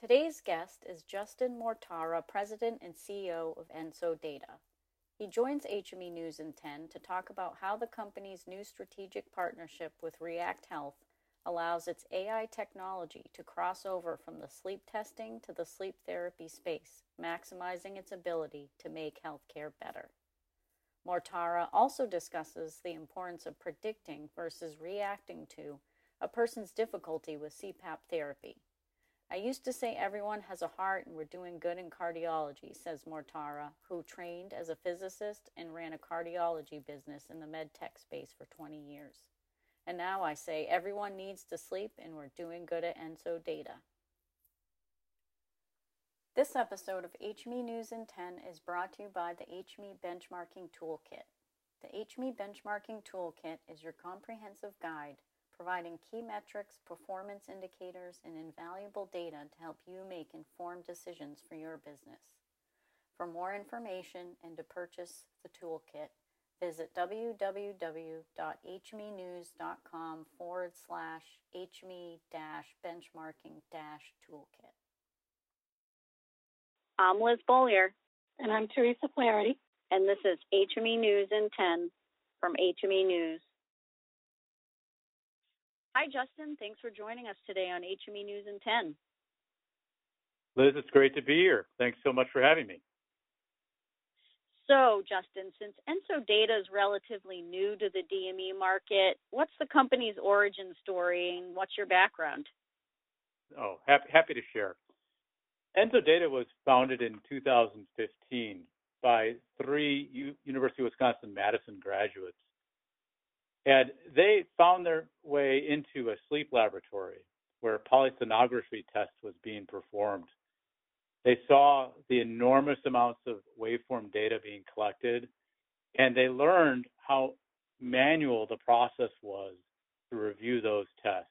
Today's guest is Justin Mortara, President and CEO of Enso Data. He joins HME News in 10 to talk about how the company's new strategic partnership with React Health allows its AI technology to cross over from the sleep testing to the sleep therapy space, maximizing its ability to make healthcare better. Mortara also discusses the importance of predicting versus reacting to a person's difficulty with CPAP therapy. I used to say everyone has a heart and we're doing good in cardiology, says Mortara, who trained as a physicist and ran a cardiology business in the med tech space for 20 years. And now I say everyone needs to sleep and we're doing good at Enso Data. This episode of HME News in 10 is brought to you by the HME Benchmarking Toolkit. The HME Benchmarking Toolkit is your comprehensive guide providing key metrics, performance indicators, and invaluable data to help you make informed decisions for your business. For more information and to purchase the toolkit, visit www.hmenews.com forward slash hme benchmarking toolkit. I'm Liz Beaulieu. And I'm Theresa Flaherty. And this is HME News in 10 from HME News. Hi, Justin. Thanks for joining us today on HME News in 10. Liz, it's great to be here. Thanks so much for having me. So, Justin, since Enso Data is relatively new to the DME market, what's the company's origin story and what's your background? Oh, happy, happy to share. Enso Data was founded in 2015 by three U- University of Wisconsin Madison graduates. And they found their way into a sleep laboratory where polysomnography test was being performed. They saw the enormous amounts of waveform data being collected, and they learned how manual the process was to review those tests,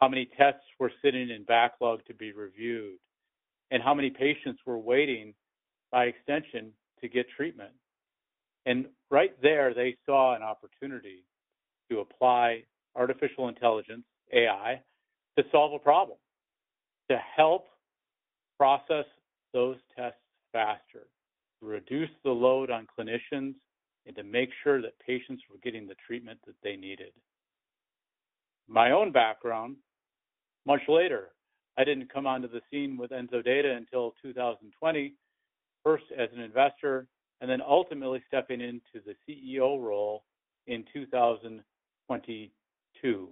how many tests were sitting in backlog to be reviewed, and how many patients were waiting by extension to get treatment. And right there, they saw an opportunity to apply artificial intelligence, AI, to solve a problem, to help process those tests faster, to reduce the load on clinicians, and to make sure that patients were getting the treatment that they needed. My own background, much later, I didn't come onto the scene with Enso Data until 2020, first as an investor, and then ultimately stepping into the CEO role in 2022.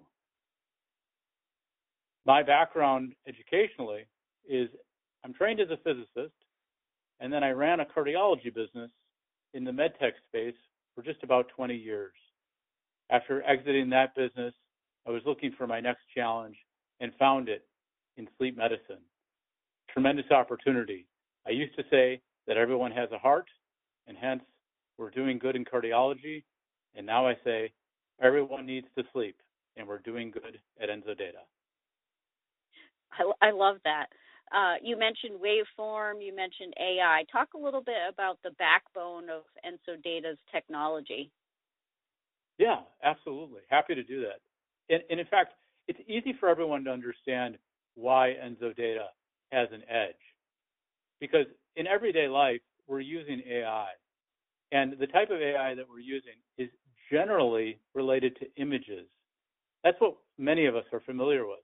My background educationally is I'm trained as a physicist, and then I ran a cardiology business in the medtech space for just about 20 years. After exiting that business, I was looking for my next challenge and found it in sleep medicine. Tremendous opportunity. I used to say that everyone has a heart, and hence we're doing good in cardiology. And now I say everyone needs to sleep, and we're doing good at Enso Data. I, I love that. Uh, you mentioned waveform, you mentioned AI. Talk a little bit about the backbone of Enso Data's technology. Yeah, absolutely. Happy to do that. And, and in fact, it's easy for everyone to understand why Enso Data has an edge. Because in everyday life, we're using AI. And the type of AI that we're using is generally related to images. That's what many of us are familiar with.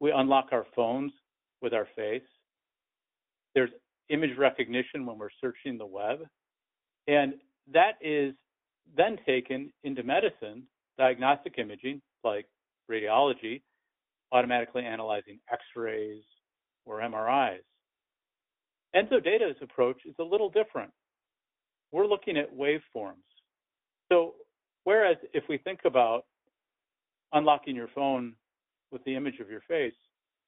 We unlock our phones with our face. There's image recognition when we're searching the web. And that is then taken into medicine, diagnostic imaging like radiology, automatically analyzing x-rays or MRIs. Enso Data's approach is a little different. We're looking at waveforms. Whereas if we think about unlocking your phone with the image of your face,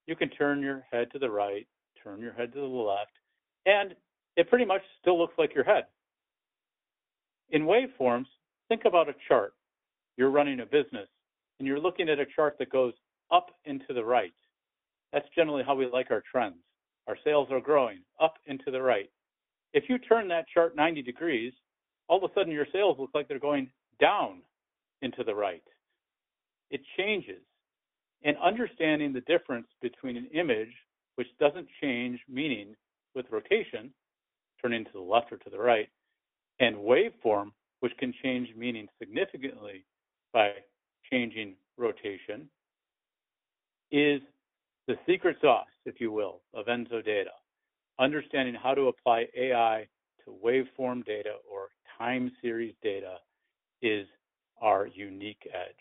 you can turn your head to the right, turn your head to the left, and it pretty much still looks like your head. In waveforms, think about a chart. You're running a business and you're looking at a chart that goes up and to the right. That's generally how we like our trends. Our sales are growing up and to the right. If you turn that chart 90 degrees, all of a sudden your sales look like they're going down into the right. It changes. And understanding the difference between an image which doesn't change meaning with rotation, turning to the left or to the right, and waveform, which can change meaning significantly by changing rotation, is the secret sauce, if you will, of Enso data. Understanding how to apply AI to waveform data or time series data is our unique edge.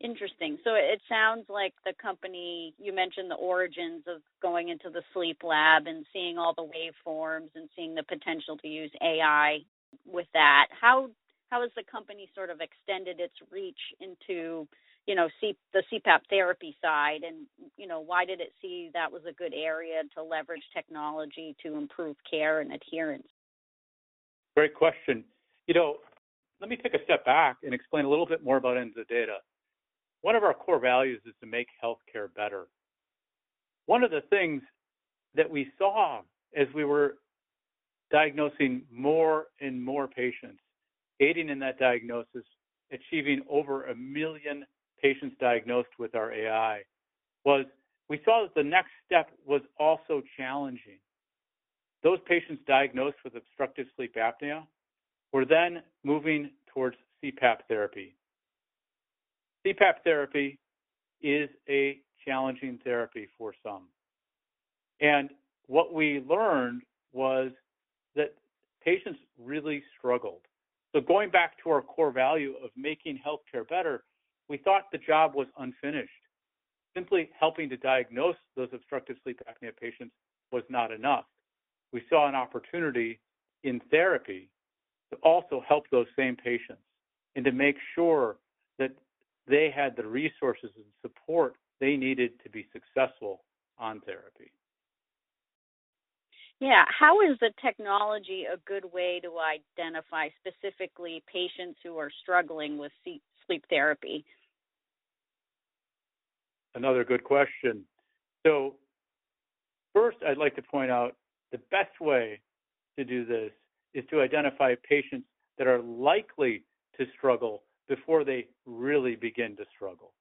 Interesting. So it sounds like the company, you mentioned the origins of going into the sleep lab and seeing all the waveforms and seeing the potential to use AI with that. How how has the company sort of extended its reach into, you know, C, the CPAP therapy side and, you know, why did it see that was a good area to leverage technology to improve care and adherence? Great question. You know, let me take a step back and explain a little bit more about Enso Data. One of our core values is to make healthcare better. One of the things that we saw as we were diagnosing more and more patients, aiding in that diagnosis, achieving over a million patients diagnosed with our AI, was we saw that the next step was also challenging. Those patients diagnosed with obstructive sleep apnea were then moving towards CPAP therapy. CPAP therapy is a challenging therapy for some. And what we learned was that patients really struggled. So going back to our core value of making healthcare better, we thought the job was unfinished. Simply helping to diagnose those obstructive sleep apnea patients was not enough. We saw an opportunity in therapy to also help those same patients and to make sure that they had the resources and support they needed to be successful on therapy. Yeah, how is the technology a good way to identify specifically patients who are struggling with sleep therapy? Another good question. So, first, I'd like to point out the best way to do this is to identify patients that are likely to struggle before they really begin to struggle.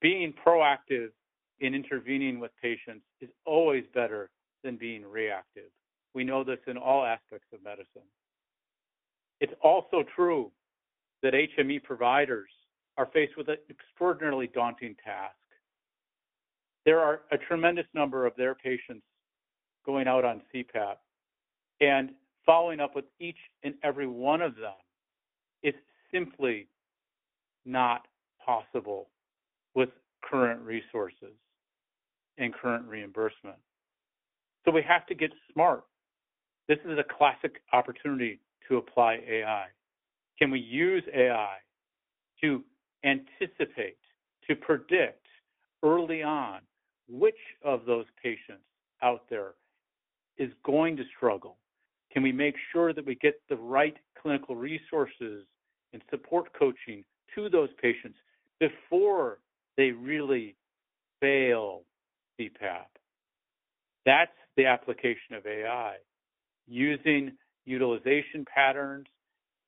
Being proactive in intervening with patients is always better than being reactive. We know this in all aspects of medicine. It's also true that HME providers are faced with an extraordinarily daunting task. There are a tremendous number of their patients going out on CPAP, and following up with each and every one of them is simply not possible with current resources and current reimbursement. So we have to get smart. This is a classic opportunity to apply AI. Can we use AI to anticipate, to predict early on which of those patients out there is going to struggle? Can we make sure that we get the right clinical resources and support coaching to those patients before they really fail CPAP? That's the application of AI. Using utilization patterns,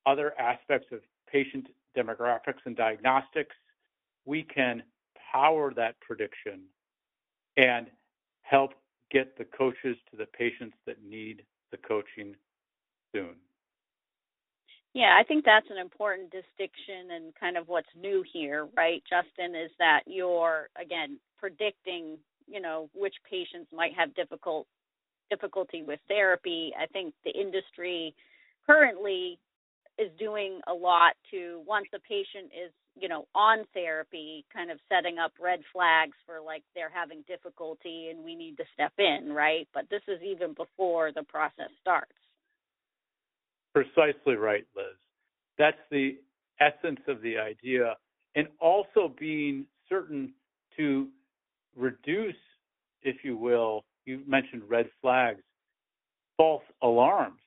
other aspects of patient demographics and diagnostics, we can power that prediction and help get the coaches to the patients that need the coaching soon. Yeah, I think that's an important distinction and kind of what's new here, right, Justin, is that you're again predicting, you know, which patients might have difficult difficulty with therapy. I think the industry currently is doing a lot to once a patient is you know on therapy kind of setting up red flags for like they're having difficulty and we need to step in right? But this is even before the process starts. Precisely right liz. That's the essence of the idea and also being certain to reduce if you will you mentioned red flags false alarms.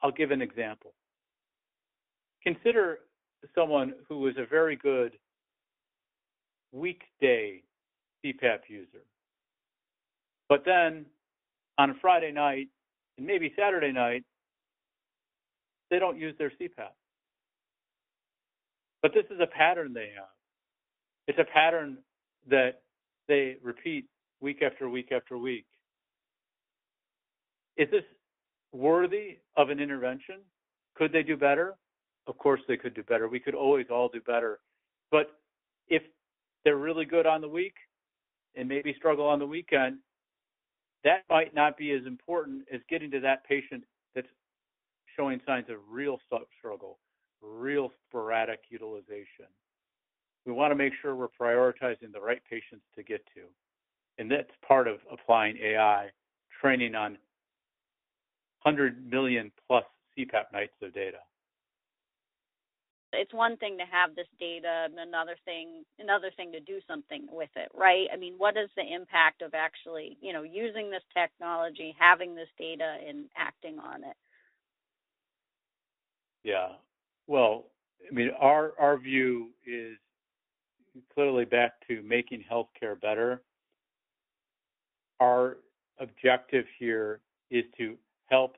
I'll give an example. Consider someone who was a very good weekday CPAP user. But then on a Friday night and maybe Saturday night, they don't use their CPAP. But this is a pattern they have. it's a pattern that they repeat week after week after week. Is this worthy of an intervention? Could they do better? Of course, they could do better. We could always all do better. But if they're really good on the week and maybe struggle on the weekend, that might not be as important as getting to that patient that's showing signs of real struggle, real sporadic utilization. We want to make sure we're prioritizing the right patients to get to. And that's part of applying AI, training on 100 million plus CPAP nights of data it's one thing to have this data and another thing another thing to do something with it right? I mean what is the impact of actually you know using this technology having this data and acting on it? Yeah. Well i mean our our view is clearly back to making healthcare better. Our objective here is to help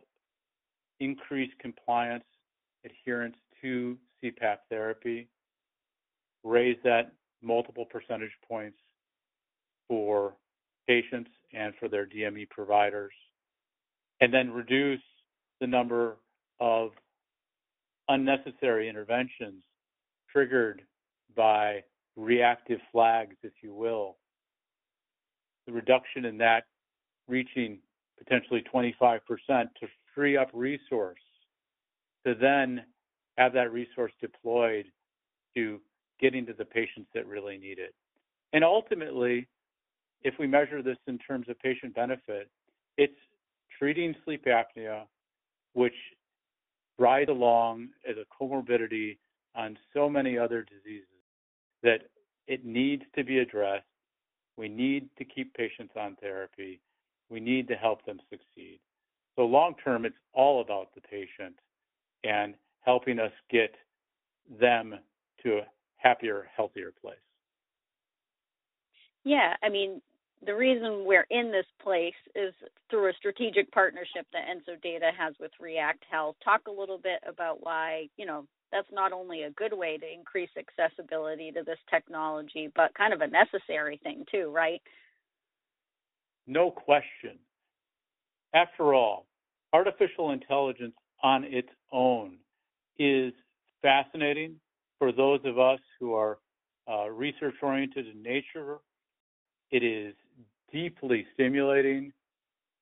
increase compliance adherence to CPAP therapy, raise that multiple percentage points for patients and for their DME providers, and then reduce the number of unnecessary interventions triggered by reactive flags, if you will. The reduction in that reaching potentially 25% to free up resource to then have that resource deployed to getting to the patients that really need it. And ultimately, if we measure this in terms of patient benefit, it's treating sleep apnea, which ride along as a comorbidity on so many other diseases that it needs to be addressed. We need to keep patients on therapy. We need to help them succeed. So long term, it's all about the patient and helping us get them to a happier, healthier place. Yeah, I mean, the reason we're in this place is through a strategic partnership that Enso Data has with React Health. Talk a little bit about why, you know, that's not only a good way to increase accessibility to this technology, but kind of a necessary thing too, right? No question. After all, artificial intelligence on its own is fascinating for those of us who are uh, research oriented in nature. It is deeply stimulating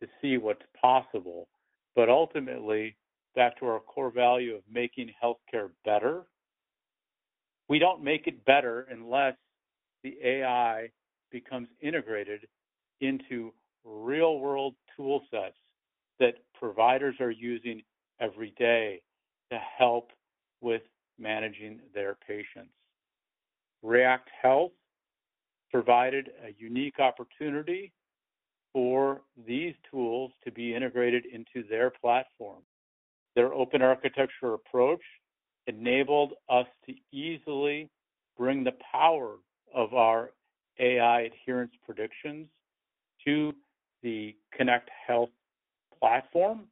to see what's possible, but ultimately, back to our core value of making healthcare better, we don't make it better unless the AI becomes integrated into real world tool sets that providers are using every day to help with managing their patients. React Health provided a unique opportunity for these tools to be integrated into their platform. Their open architecture approach enabled us to easily bring the power of our AI adherence predictions to the Connect Health platform.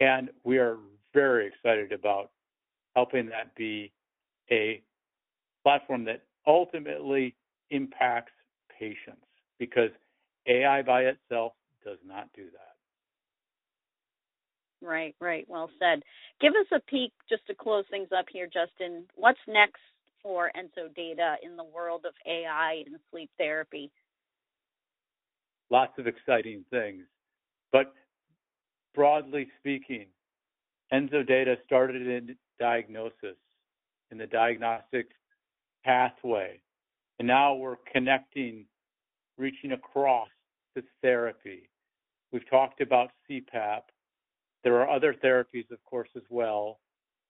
And we are very excited about helping that be a platform that ultimately impacts patients because AI by itself does not do that. Right, right. Well said. Give us a peek just to close things up here, Justin. What's next for Enso Data in the world of AI and sleep therapy? Lots of exciting things. But broadly speaking, Enso data started in diagnosis, in the diagnostic pathway. And now we're connecting, reaching across to therapy. We've talked about CPAP. There are other therapies, of course, as well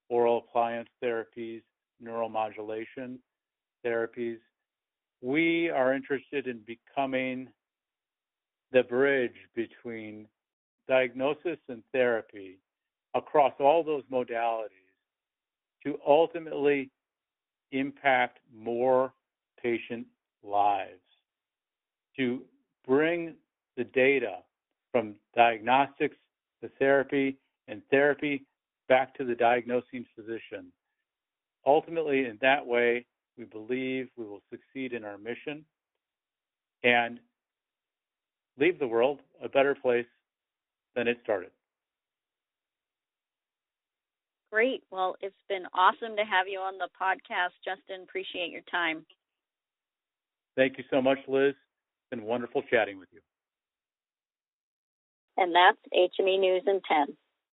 oral appliance therapies, neuromodulation therapies. We are interested in becoming the bridge between diagnosis and therapy across all those modalities to ultimately impact more patient lives, to bring the data from diagnostics to therapy and therapy back to the diagnosing physician. Ultimately, in that way, we believe we will succeed in our mission and leave the world a better place than it started. Great. Well, it's been awesome to have you on the podcast, Justin. Appreciate your time. Thank you so much, Liz. It's been wonderful chatting with you. And that's HME News in 10.